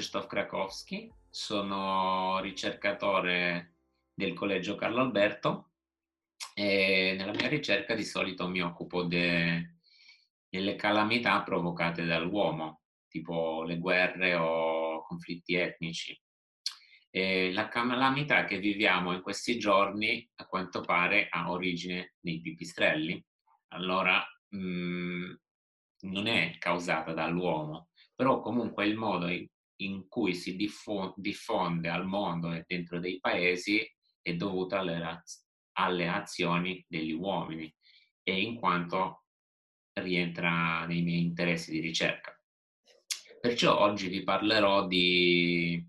Krzysztof Krakowski, sono ricercatore del Collegio Carlo Alberto e nella mia ricerca di solito mi occupo de, delle calamità provocate dall'uomo, tipo le guerre o conflitti etnici. E la calamità che viviamo in questi giorni a quanto pare ha origine nei pipistrelli. Allora, mh, mm, non è causata dall'uomo, però comunque il modo in cui si diffonde al mondo e dentro dei paesi è dovuto alle, alle azioni degli uomini e in quanto rientra nei miei interessi di ricerca. Perciò oggi vi parlerò di,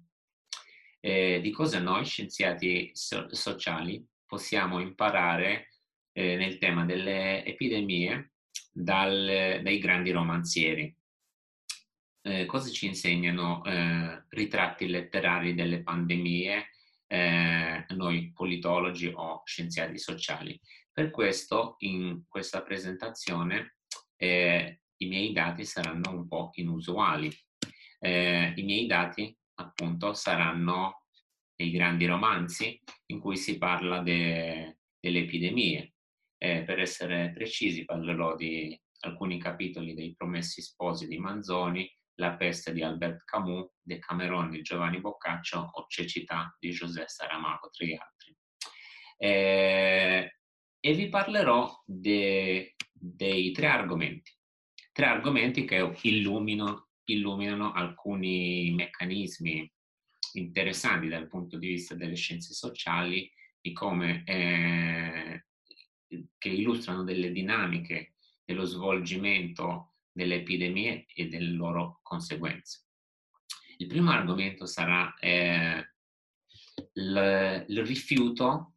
eh, di cosa noi scienziati so- sociali possiamo imparare eh, nel tema delle epidemie dal, dai grandi romanzieri eh, cosa ci insegnano eh, ritratti letterari delle pandemie, eh, noi politologi o scienziati sociali. Per questo in questa presentazione eh, i miei dati saranno un po' inusuali. Eh, I miei dati appunto saranno dei grandi romanzi in cui si parla de, delle epidemie. Eh, per essere precisi parlerò di alcuni capitoli dei Promessi Sposi di Manzoni, la peste di Albert Camus, Decameron di Giovanni Boccaccio o Cecità di José Saramago, tra gli altri. Eh, e vi parlerò de, dei tre argomenti, tre argomenti che illuminano, illuminano alcuni meccanismi interessanti dal punto di vista delle scienze sociali, di come, eh, che illustrano delle dinamiche dello svolgimento delle epidemie e delle loro conseguenze. Il primo argomento sarà eh, il, rifiuto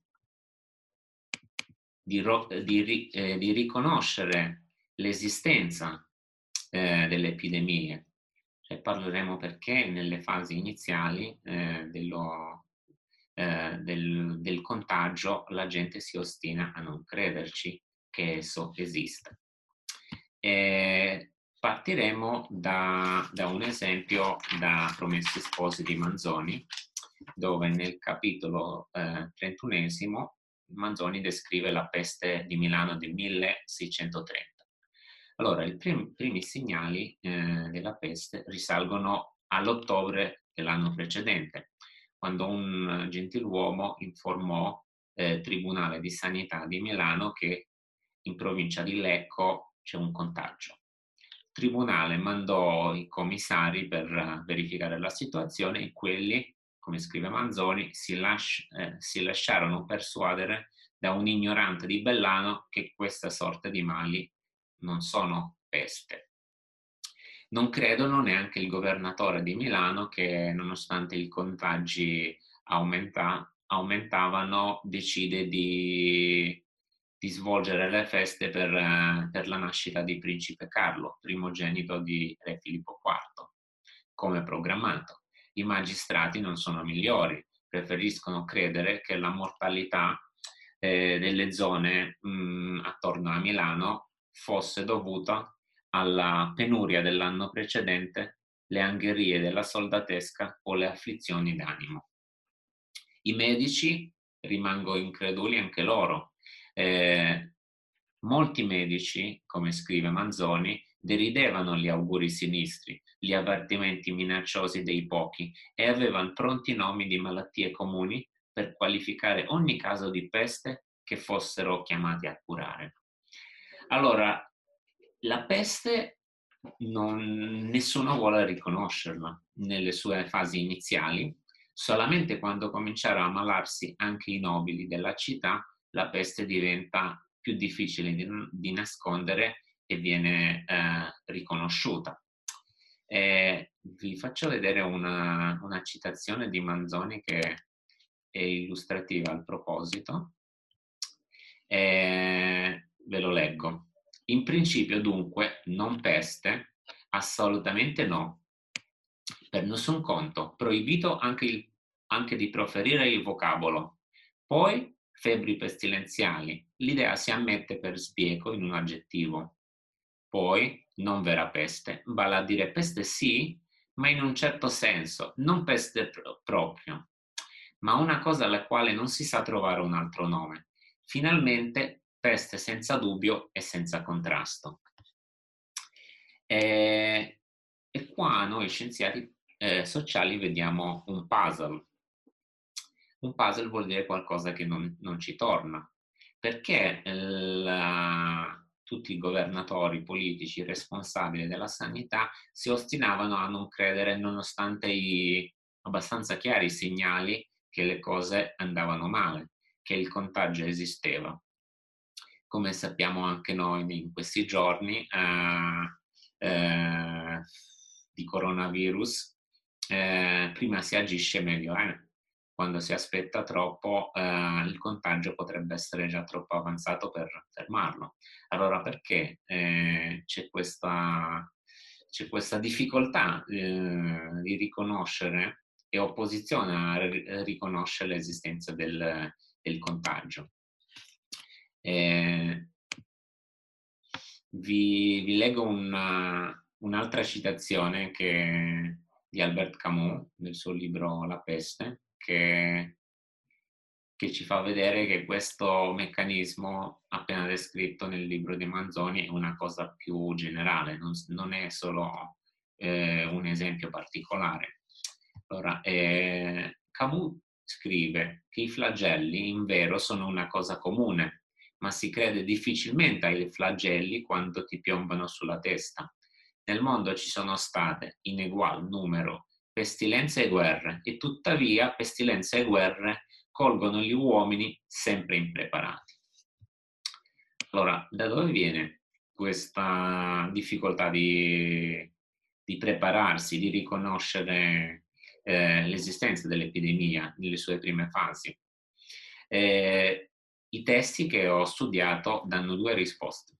di, di, eh, di, riconoscere l'esistenza eh, delle epidemie. Cioè, parleremo perché nelle fasi iniziali eh, dello, eh, del, del contagio la gente si ostina a non crederci che esso esista. E partiremo da, da, un esempio da Promessi Sposi di Manzoni, dove nel capitolo eh, 31 Manzoni descrive la peste di Milano del 1630. Allora, i primi, primi segnali eh, della peste risalgono all'ottobre dell'anno precedente, quando un gentiluomo informò eh, Tribunale di Sanità di Milano che in provincia di Lecco c'è un contagio. Il tribunale mandò i commissari per verificare la situazione e quelli, come scrive Manzoni, si, lasci, eh, si lasciarono persuadere da un ignorante di Bellano che questa sorta di mali non sono peste. Non credono neanche il governatore di Milano che, nonostante i contagi aumenta, aumentavano, decide di di svolgere le feste per, eh, per, la nascita di principe Carlo, primogenito di re Filippo IV, come programmato. I magistrati non sono migliori, preferiscono credere che la mortalità eh, delle zone mh, mm, attorno a Milano fosse dovuta alla penuria dell'anno precedente, le angherie della soldatesca o le afflizioni d'animo. I medici rimangono increduli anche loro, eh, molti medici, come scrive Manzoni, deridevano gli auguri sinistri, gli avvertimenti minacciosi dei pochi e avevano pronti nomi di malattie comuni per qualificare ogni caso di peste che fossero chiamati a curare. Allora, la peste non, nessuno vuole riconoscerla nelle sue fasi iniziali, solamente quando cominciarono a ammalarsi anche i nobili della città la peste diventa più difficile di, di nascondere e viene eh, riconosciuta. E vi faccio vedere una, una citazione di Manzoni che è illustrativa al proposito. E ve lo leggo. In principio, dunque, non peste? Assolutamente no. Per nessun conto. Proibito anche, il, anche di proferire il vocabolo. Poi febbri pestilenziali. L'idea si ammette per sbieco in un aggettivo. Poi, non vera peste, vale a dire peste sì, ma in un certo senso, non peste proprio, ma una cosa alla quale non si sa trovare un altro nome. Finalmente, peste senza dubbio e senza contrasto. E, e qua noi scienziati eh, sociali vediamo un puzzle. Un puzzle vuol dire qualcosa che non, non ci torna, perché la, tutti i governatori politici responsabili della sanità si ostinavano a non credere nonostante i abbastanza chiari segnali che le cose andavano male, che il contagio esisteva. Come sappiamo anche noi in questi giorni eh, eh, di coronavirus, eh, prima si agisce meglio è quando si aspetta troppo, eh, il contagio potrebbe essere già troppo avanzato per fermarlo. Allora perché eh, c'è, questa, c'è, questa, difficoltà eh, di riconoscere e opposizione a riconoscere l'esistenza del, del contagio? Eh, vi, vi, leggo una, un'altra citazione che, di Albert Camus nel suo libro La peste, che, che ci fa vedere che questo meccanismo appena descritto nel libro di Manzoni è una cosa più generale, non, non è solo eh, un esempio particolare. Allora, eh, Camus scrive che i flagelli in vero sono una cosa comune, ma si crede difficilmente ai flagelli quando ti piombano sulla testa. Nel mondo ci sono state in egual numero pestilenze e guerre, e tuttavia pestilenze e guerre colgono gli uomini sempre impreparati. Allora, da dove viene questa difficoltà di, di prepararsi, di riconoscere eh, l'esistenza dell'epidemia nelle sue prime fasi? Eh, I testi che ho studiato danno due risposte.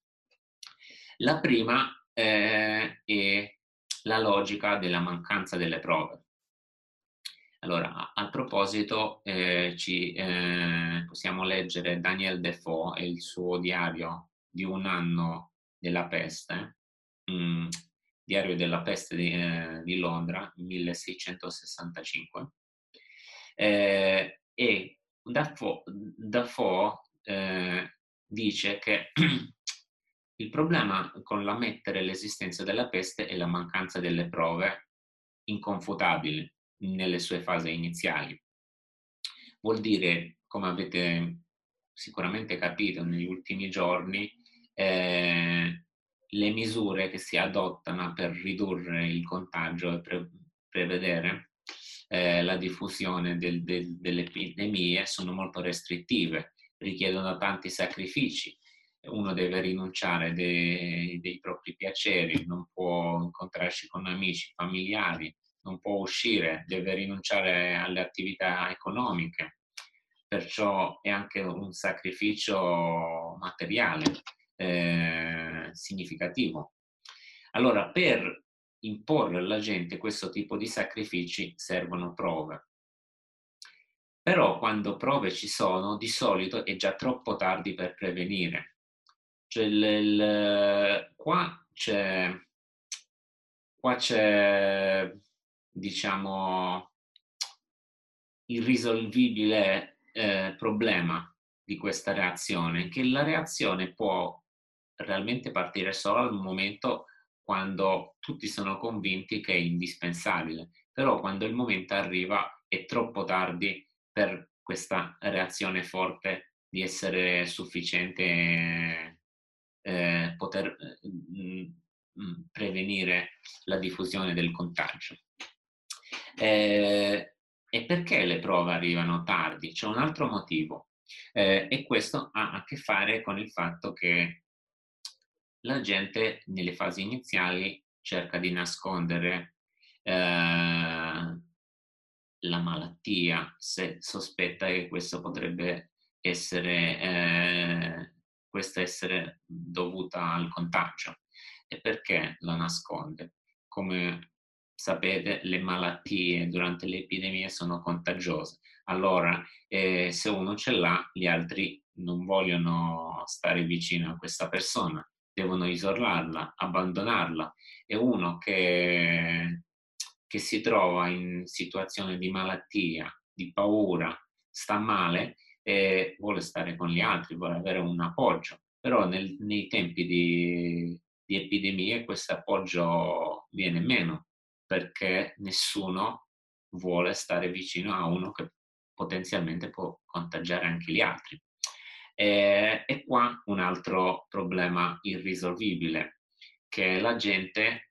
La prima eh, è la logica della mancanza delle prove. Allora, a, proposito, eh, ci, eh, possiamo leggere Daniel Defoe e il suo diario di un anno della peste, mm, diario della peste di, eh, di Londra, 1665, eh, e Defoe, Defoe eh, dice che Il problema con l'ammettere l'esistenza della peste è la mancanza delle prove inconfutabili nelle sue fasi iniziali. Vuol dire, come avete sicuramente capito negli ultimi giorni, eh, le misure che si adottano per ridurre il contagio e pre- prevedere eh, la diffusione del, del, delle epidemie sono molto restrittive, richiedono tanti sacrifici uno deve rinunciare dei, dei propri piaceri, non può incontrarsi con amici, familiari, non può uscire, deve rinunciare alle attività economiche, perciò è anche un sacrificio materiale eh, significativo. Allora, per imporre alla gente questo tipo di sacrifici servono prove. Però quando prove ci sono, di solito è già troppo tardi per prevenire. Cioè, il, il, qua c'è, qua c'è, diciamo, irrisolvibile eh, problema di questa reazione, che la reazione può realmente partire solo al momento quando tutti sono convinti che è indispensabile, però quando il momento arriva è troppo tardi per questa reazione forte di essere sufficiente eh, poter mh, mh, prevenire la diffusione del contagio. Eh, e perché le prove arrivano tardi? C'è un altro motivo eh, e questo ha a che fare con il fatto che la gente nelle fasi iniziali cerca di nascondere eh, la malattia se sospetta che questo potrebbe essere eh, questa essere dovuta al contagio. E perché la nasconde? Come sapete, le malattie durante le epidemie sono contagiose. Allora, eh, se uno ce l'ha, gli altri non vogliono stare vicino a questa persona, devono isolarla, abbandonarla. E uno che che si trova in situazione di malattia, di paura, sta male e vuole stare con gli altri, vuole avere un appoggio. Però nel, nei tempi di, di epidemie questo appoggio viene meno perché nessuno vuole stare vicino a uno che potenzialmente può contagiare anche gli altri. E, e qua un altro problema irrisolvibile, che la gente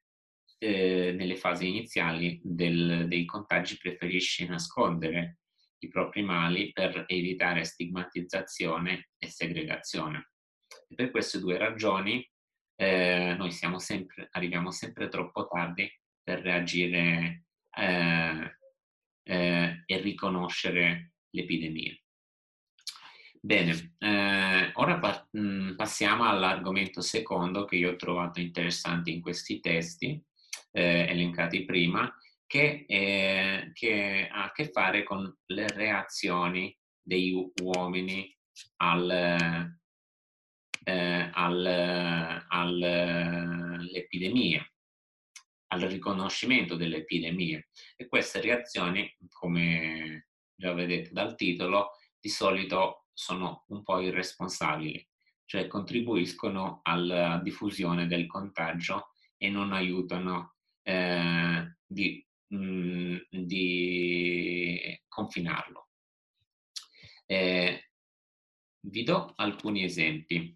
eh, nelle fasi iniziali del, dei contagi preferisce nascondere i propri mali per evitare stigmatizzazione e segregazione. E per queste due ragioni eh, noi sempre, arriviamo sempre troppo tardi per reagire eh, eh, e riconoscere l'epidemia. Bene, eh, ora pa- mm, passiamo all'argomento secondo che io ho trovato interessante in questi testi eh, elencati prima, che, è, che, ha a che fare con le reazioni degli uomini al, eh, al, all'epidemia, al riconoscimento delle epidemie. E queste reazioni, come già vedete dal titolo, di solito sono un po' irresponsabili, cioè contribuiscono alla diffusione del contagio e non aiutano eh, di, di, confinarlo. Eh, vi do alcuni esempi.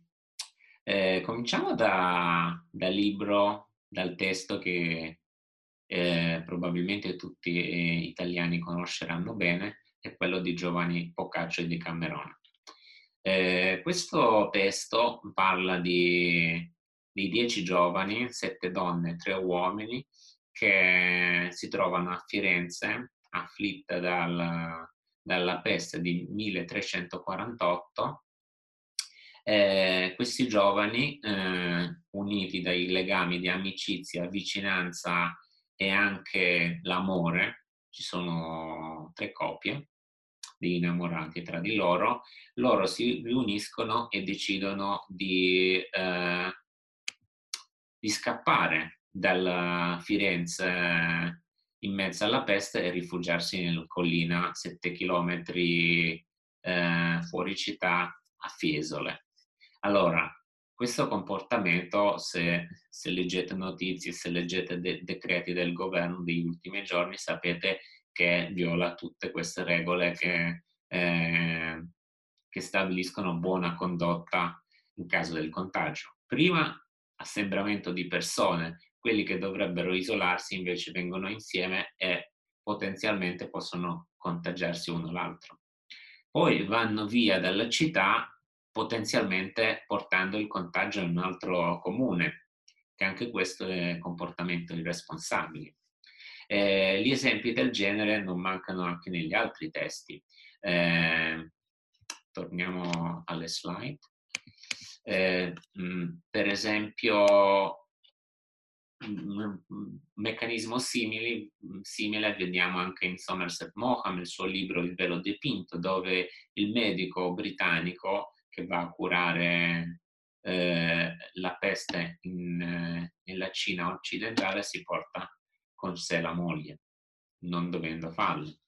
Eh, cominciamo da, dal libro, dal testo che eh, probabilmente tutti eh, italiani conosceranno bene, è quello di Giovanni Boccaccio di Camerone. Eh, questo testo parla di, di dieci giovani, sette donne e tre uomini, che si trovano a Firenze, afflitta dal, dalla peste di 1348 eh, questi giovani, eh, uniti dai legami di amicizia, vicinanza e anche l'amore, ci sono tre coppie di innamorati tra di loro, loro si riuniscono e decidono di, eh, di scappare dalla Firenze in mezzo alla peste e rifugiarsi nella collina 7 km eh, fuori città a Fiesole. Allora, questo comportamento, se, se leggete notizie, se leggete de- decreti del governo degli ultimi giorni, sapete che viola tutte queste regole che, eh, che stabiliscono buona condotta in caso del contagio. Prima, assembramento di persone, quelli che dovrebbero isolarsi invece vengono insieme e potenzialmente possono contagiarsi uno l'altro. Poi vanno via dalla città potenzialmente portando il contagio in un altro comune, che anche questo è comportamento irresponsabile. Eh, gli esempi del genere non mancano anche negli altri testi. Eh, torniamo alle slide. Eh, mh, per esempio, un meccanismo simile, simile vediamo anche in Somerset Maugham, nel suo libro Il velo dipinto, dove il medico britannico che va a curare eh, la peste in, eh, nella Cina occidentale si porta con sé la moglie, non dovendo farlo,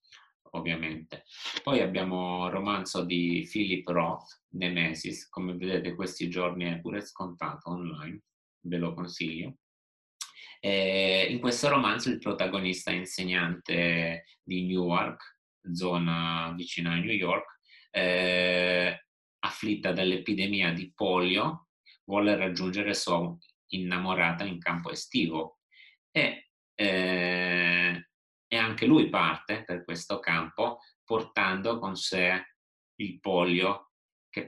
ovviamente. Poi abbiamo il romanzo di Philip Roth, Nemesis, come vedete questi giorni è pure scontato online, ve lo consiglio. E in questo romanzo il protagonista è insegnante di Newark, zona vicina a New York, eh, afflitta dall'epidemia di polio, vuole raggiungere sua innamorata in campo estivo e, eh, e anche lui parte per questo campo portando con sé il polio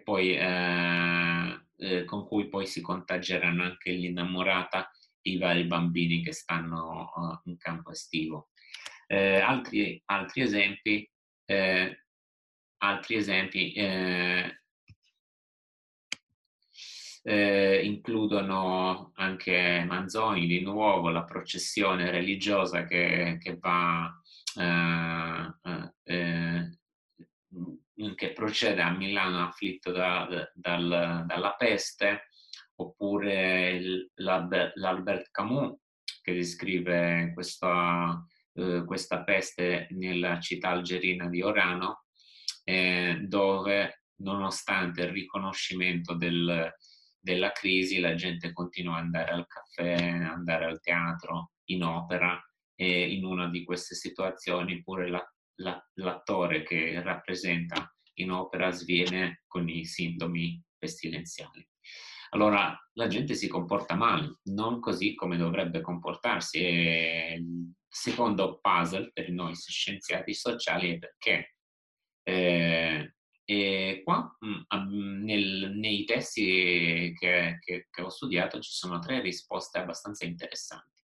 poi, eh, eh, con cui poi si contageranno anche l'innamorata i vari bambini che stanno uh, in campo estivo. Eh, altri, altri, esempi, eh, altri esempi eh, eh, includono anche Manzoni di nuovo, la processione religiosa che, che va eh, che procede a Milano afflitto da, dal, dalla peste, oppure l'Albert Camus che descrive questa, eh, questa peste nella città algerina di Orano, eh, dove nonostante il riconoscimento del, della crisi la gente continua ad andare al caffè, andare al teatro, in opera e in una di queste situazioni pure la, la, l'attore che rappresenta in opera sviene con i sintomi pestilenziali. Allora la gente si comporta male, non così come dovrebbe comportarsi. E il secondo puzzle per noi scienziati sociali è perché eh, e qua mm, nel, nei testi che, che, che, ho studiato ci sono tre risposte abbastanza interessanti.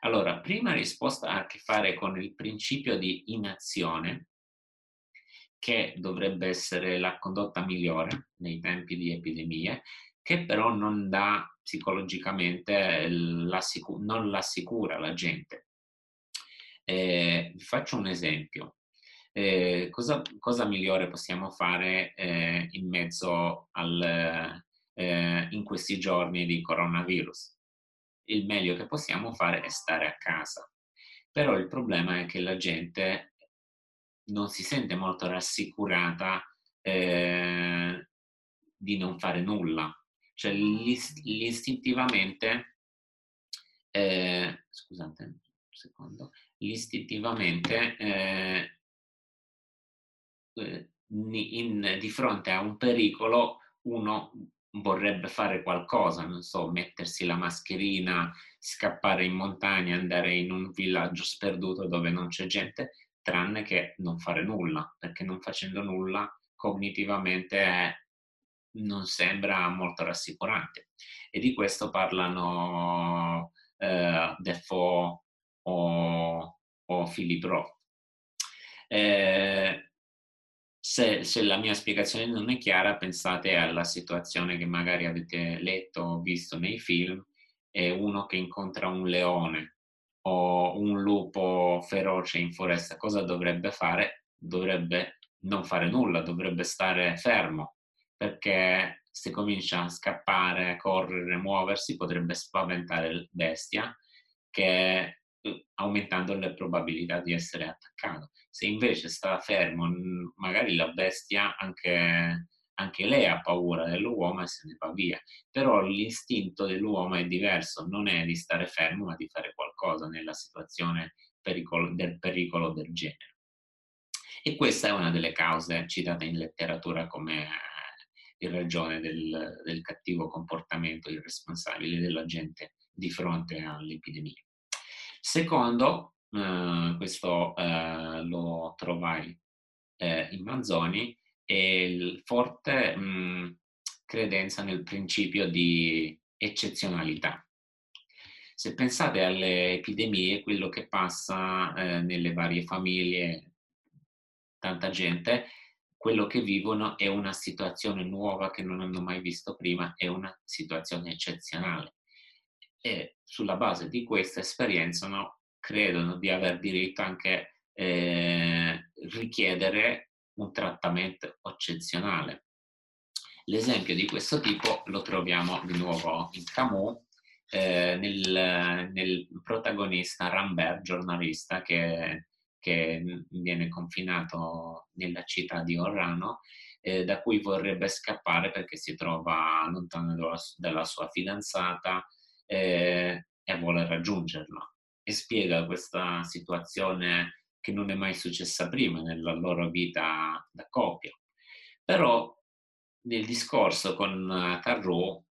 Allora, prima risposta ha a che fare con il principio di inazione, che dovrebbe essere la condotta migliore nei tempi di epidemie, che però non dà psicologicamente, non l'assicura la gente. Eh, vi faccio un esempio. Eh, cosa, cosa, migliore possiamo fare eh, in mezzo al, eh, in questi giorni di coronavirus? Il meglio che possiamo fare è stare a casa. Però il problema è che la gente non si sente molto rassicurata eh, di non fare nulla. Cioè l'istintivamente, eh, scusate un secondo, l'istintivamente eh, eh, in, di fronte a un pericolo uno vorrebbe fare qualcosa, non so, mettersi la mascherina, scappare in montagna, andare in un villaggio sperduto dove non c'è gente, tranne che non fare nulla, perché non facendo nulla cognitivamente è, non sembra molto rassicurante. E di questo parlano eh, Defoe o, o Philip Roth. Eh, se, se, la mia spiegazione non è chiara, pensate alla situazione che magari avete letto o visto nei film, è uno che incontra un leone o un lupo feroce in foresta, cosa dovrebbe fare? Dovrebbe non fare nulla, dovrebbe stare fermo, perché se comincia a scappare, a correre, a muoversi, potrebbe spaventare il bestia che aumentando le probabilità di essere attaccato. Se invece sta fermo, magari la bestia anche, anche lei ha paura dell'uomo e se ne va via. Però l'istinto dell'uomo è diverso, non è di stare fermo, ma di fare qualcosa nella situazione pericolo, del pericolo del genere. E questa è una delle cause citate in letteratura come in ragione del, del cattivo comportamento irresponsabile della gente di fronte all'epidemia. Secondo, eh, questo eh, lo trovai eh, in Manzoni, è il forte mh, mm, credenza nel principio di eccezionalità. Se pensate alle epidemie, quello che passa eh, nelle varie famiglie, tanta gente, quello che vivono è una situazione nuova che non hanno mai visto prima, è una situazione eccezionale e sulla base di questa esperienza no, credono di aver diritto anche eh, richiedere un trattamento eccezionale. L'esempio di questo tipo lo troviamo di nuovo in Camus, eh, nel, nel, protagonista Rambert, giornalista che, che, viene confinato nella città di Orano, eh, da cui vorrebbe scappare perché si trova lontano dalla, sua fidanzata, eh, e vuole raggiungerlo e spiega questa situazione che non è mai successa prima nella loro vita da coppia. Però nel discorso con Tarot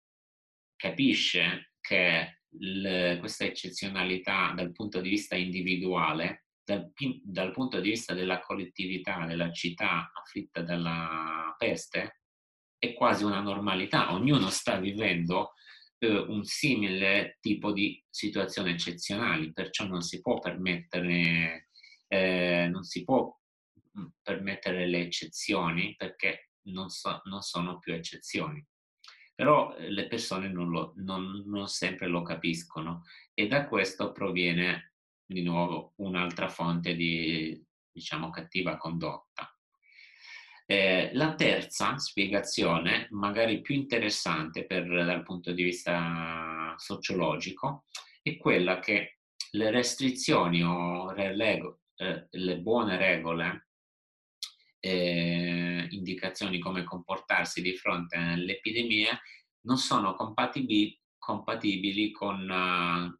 capisce che le, questa eccezionalità dal punto di vista individuale, dal, dal, punto di vista della collettività, della città afflitta dalla peste, è quasi una normalità. Ognuno sta vivendo eh, un simile tipo di situazioni eccezionali, perciò non si può permettere, eh, non si può mm, permettere le eccezioni perché non, so, non sono più eccezioni. Però eh, le persone non, lo, non, non sempre lo capiscono e da questo proviene di nuovo un'altra fonte di, diciamo, cattiva condotta. Eh, la terza spiegazione, magari più interessante per, dal punto di vista sociologico, è quella che le restrizioni o eh, le buone regole, eh, indicazioni come comportarsi di fronte alle epidemie, non sono compatibili, compatibili con uh,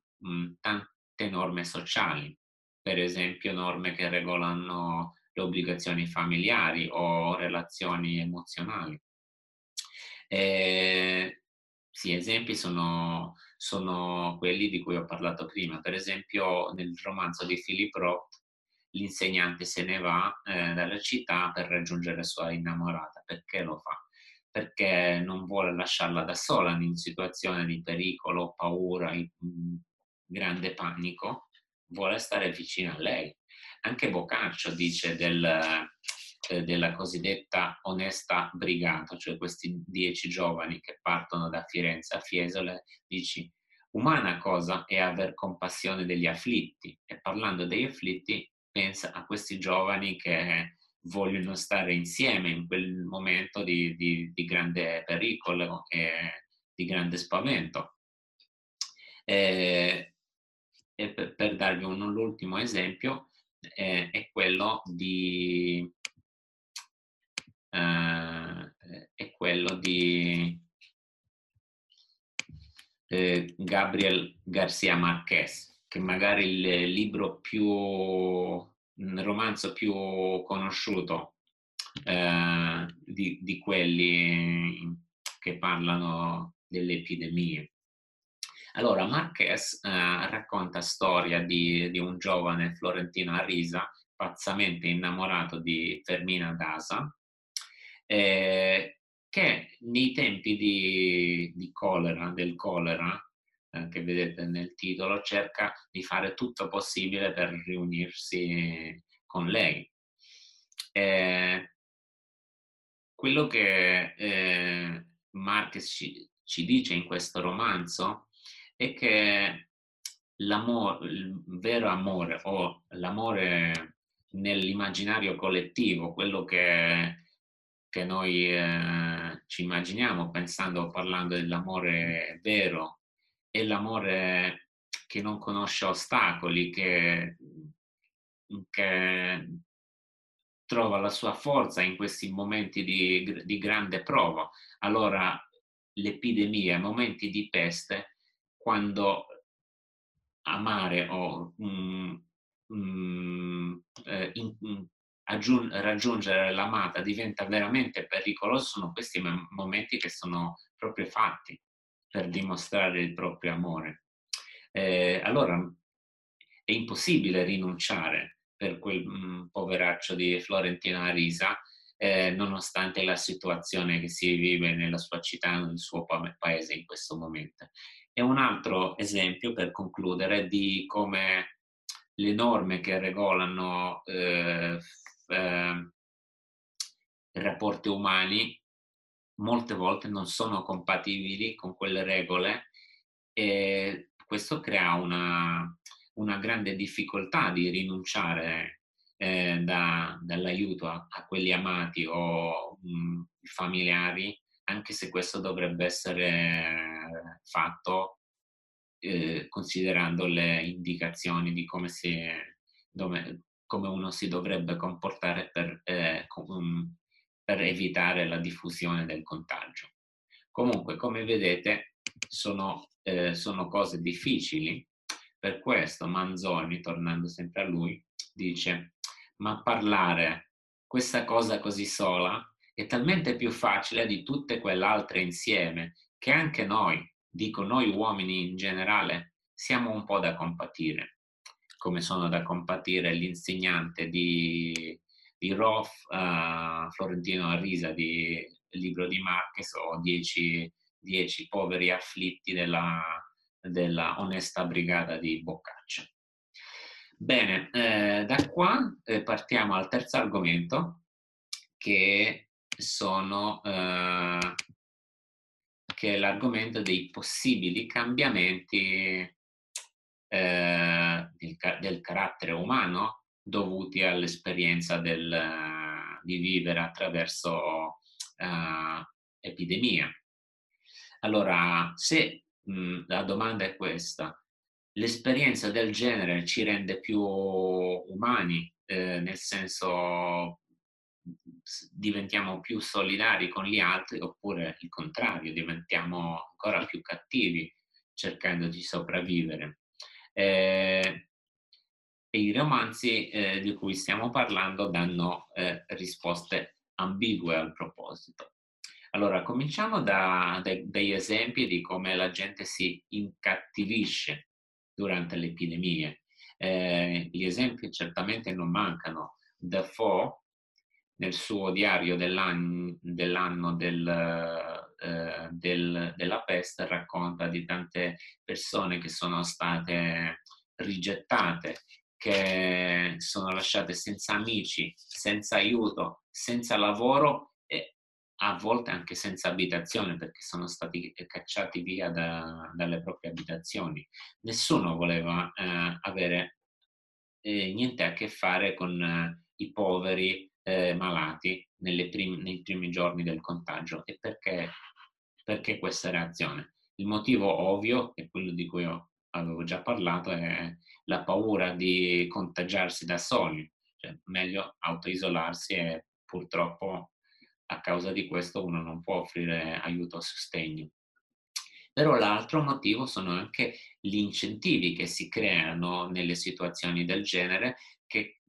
tante norme sociali, per esempio norme che regolano le obbligazioni familiari o relazioni emozionali. Eh, sì, esempi sono, sono, quelli di cui ho parlato prima. Per esempio, nel romanzo di Philip Roth, l'insegnante se ne va eh, dalla città per raggiungere sua innamorata. Perché lo fa? Perché non vuole lasciarla da sola in situazione di pericolo, paura, grande panico, vuole stare vicino a lei. Anche Boccaccio dice del, eh, della cosiddetta onesta brigata, cioè questi dieci giovani che partono da Firenze a Fiesole, dici umana cosa è aver compassione degli afflitti e parlando degli afflitti pensa a questi giovani che vogliono stare insieme in quel momento di, di, di grande pericolo e di grande spavento. Eh, e per, per darvi un, l'ultimo esempio, eh, è quello di, eh, è quello di eh, Gabriel Garcia Marquez, che magari il libro più, il romanzo più conosciuto eh, di, di quelli che parlano delle epidemie. Allora, Marquez eh, racconta storia di, di, un giovane florentino a risa, pazzamente innamorato di Fermina Dasa, eh, che nei tempi di, di colera, del colera, eh, che vedete nel titolo, cerca di fare tutto possibile per riunirsi con lei. Eh, quello che eh, Marquez ci, ci dice in questo romanzo è che l'amore, il vero amore o l'amore nell'immaginario collettivo, quello che, che noi eh, ci immaginiamo pensando, parlando dell'amore vero, è l'amore che non conosce ostacoli, che, che trova la sua forza in questi momenti di, di grande prova. Allora l'epidemia, momenti di peste, quando amare o mm, mm, eh, in, mm, aggiung- raggiungere l'amata diventa veramente pericoloso, sono questi momenti che sono proprio fatti per dimostrare il proprio amore. Eh, allora è impossibile rinunciare per quel mm, poveraccio di Florentino Arisa, eh, nonostante la situazione che si vive nella sua città, nel suo paese in questo momento. È un altro esempio, per concludere, di come le norme che regolano eh, eh, i rapporti umani molte volte non sono compatibili con quelle regole e questo crea una, una grande difficoltà di rinunciare eh, da, dall'aiuto a, a, quelli amati o mh, mm, familiari, anche se questo dovrebbe essere fatto eh, considerando le indicazioni di come, si, dove, come uno si dovrebbe comportare per, eh, com, per evitare la diffusione del contagio. Comunque, come vedete, sono, eh, sono cose difficili, per questo Manzoni, tornando sempre a lui, dice, ma parlare questa cosa così sola è talmente più facile di tutte quelle altre insieme che anche noi, dico noi uomini in generale, siamo un po' da compatire, come sono da compatire l'insegnante di, di Roth, uh, Florentino Arisa di libro di Marquez o dieci, dieci poveri afflitti della, della onesta brigata di Boccaccio. Bene, eh, da qua eh, partiamo al terzo argomento che sono eh, che è l'argomento dei possibili cambiamenti eh, del, del, carattere umano dovuti all'esperienza del, di vivere attraverso uh, epidemia. Allora, se mh, la domanda è questa, l'esperienza del genere ci rende più umani, eh, nel senso diventiamo più solidari con gli altri oppure il contrario, diventiamo ancora più cattivi cercando di sopravvivere. Eh, e i romanzi eh, di cui stiamo parlando danno eh, risposte ambigue al proposito. Allora, cominciamo da, da, dagli esempi di come la gente si incattivisce durante le epidemie. Eh, gli esempi certamente non mancano. Defoe, nel suo diario dell'anno, dell'anno del, eh, del, della peste, racconta di tante persone che sono state rigettate, che sono lasciate senza amici, senza aiuto, senza lavoro a volte anche senza abitazione perché sono stati cacciati via da, dalle proprie abitazioni. Nessuno voleva eh, avere eh, niente a che fare con eh, i poveri eh, malati prim- nei primi giorni del contagio. E perché, perché questa reazione? Il motivo ovvio, è quello di cui avevo già parlato, è la paura di contagiarsi da soli. Cioè, meglio autoisolarsi e purtroppo a causa di questo uno non può offrire aiuto o sostegno. Però l'altro motivo sono anche gli incentivi che si creano nelle situazioni del genere che,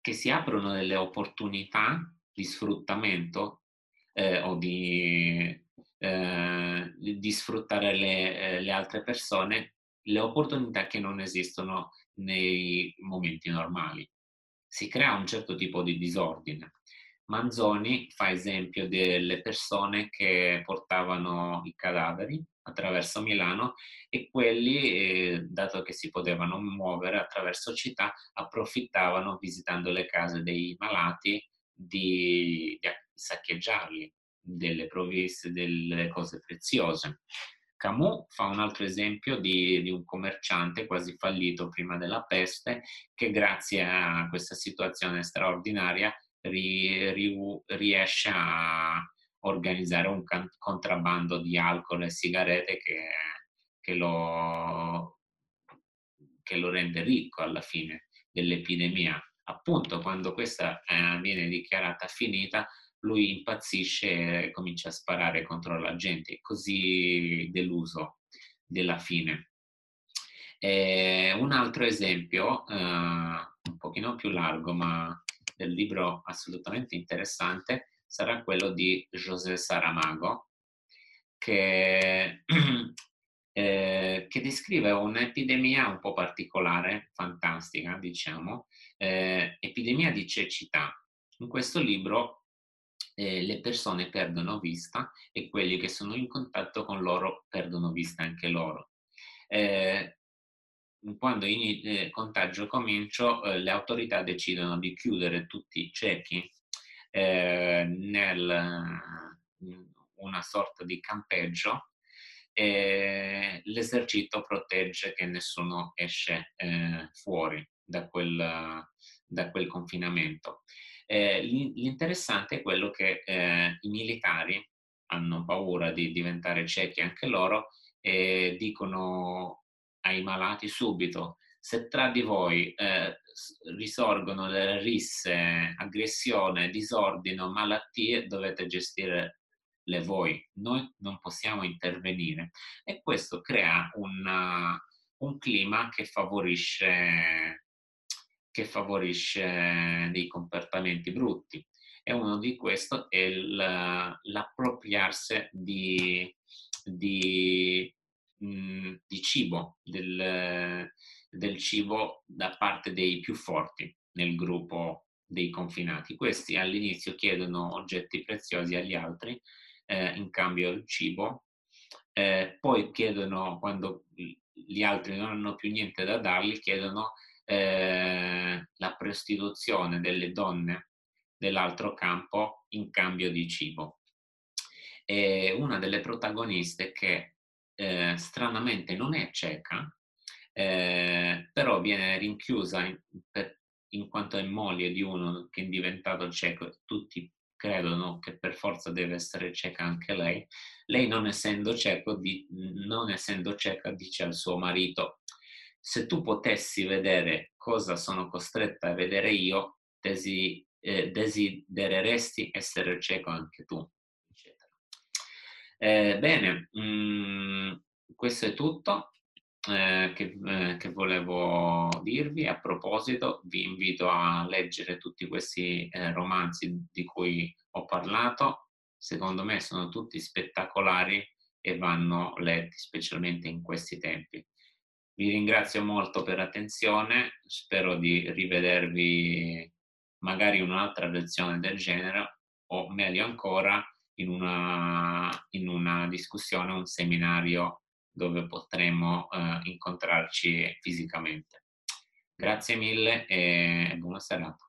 che si aprono delle opportunità di sfruttamento eh, o di, eh, di sfruttare le, eh, le altre persone, le opportunità che non esistono nei momenti normali. Si crea un certo tipo di disordine. Manzoni fa esempio delle persone che portavano i cadaveri attraverso Milano e quelli, eh, dato che si potevano muovere attraverso città, approfittavano visitando le case dei malati di, di saccheggiarli delle provviste, delle cose preziose. Camus fa un altro esempio di, di, un commerciante quasi fallito prima della peste che grazie a questa situazione straordinaria ri, ri, riesce a organizzare un can, contrabbando di alcol e sigarette che, che, lo, che lo rende ricco alla fine dell'epidemia. Appunto, quando questa eh, viene dichiarata finita, lui impazzisce e comincia a sparare contro la gente, così deluso della fine. E un altro esempio, eh, un pochino più largo, ma del libro assolutamente interessante sarà quello di José Saramago, che, eh, che descrive un'epidemia un po' particolare, fantastica, diciamo, eh, epidemia di cecità. In questo libro eh, le persone perdono vista e quelli che sono in contatto con loro perdono vista anche loro. Eh, quando il eh, contagio comincia, eh, le autorità decidono di chiudere tutti i ciechi eh, nel una sorta di campeggio e l'esercito protegge che nessuno esce eh, fuori da quel, da quel confinamento. Eh, l'interessante è quello che eh, i militari hanno paura di diventare ciechi anche loro e dicono ai malati subito, se tra di voi eh, risorgono delle risse, aggressione, disordine malattie, dovete gestire le voi, noi non possiamo intervenire. E questo crea una, un clima che favorisce, che favorisce dei comportamenti brutti. E uno di questi è l'appropriarsi di, di mh, di cibo, del, del cibo da parte dei più forti nel gruppo dei confinati. Questi all'inizio chiedono oggetti preziosi agli altri eh, in cambio del cibo, eh, poi chiedono, quando gli altri non hanno più niente da dargli, chiedono eh, la prostituzione delle donne dell'altro campo in cambio di cibo. E una delle protagoniste che eh, stranamente non è cieca, eh, però viene rinchiusa in, per, in, quanto è moglie di uno che è diventato cieco, tutti credono che per forza deve essere cieca anche lei. Lei non essendo, cieco, di, non essendo cieca dice al suo marito, se tu potessi vedere cosa sono costretta a vedere io, desi, eh, desidereresti essere cieco anche tu. Eh, bene, mm, questo è tutto eh, che, eh, che, volevo dirvi. A proposito, vi invito a leggere tutti questi eh, romanzi di cui ho parlato. Secondo me sono tutti spettacolari e vanno letti, specialmente in questi tempi. Vi ringrazio molto per l'attenzione, spero di rivedervi magari in un'altra lezione del genere o meglio ancora in una, in una discussione, un seminario dove potremo eh, incontrarci fisicamente. Grazie mille e buona serata.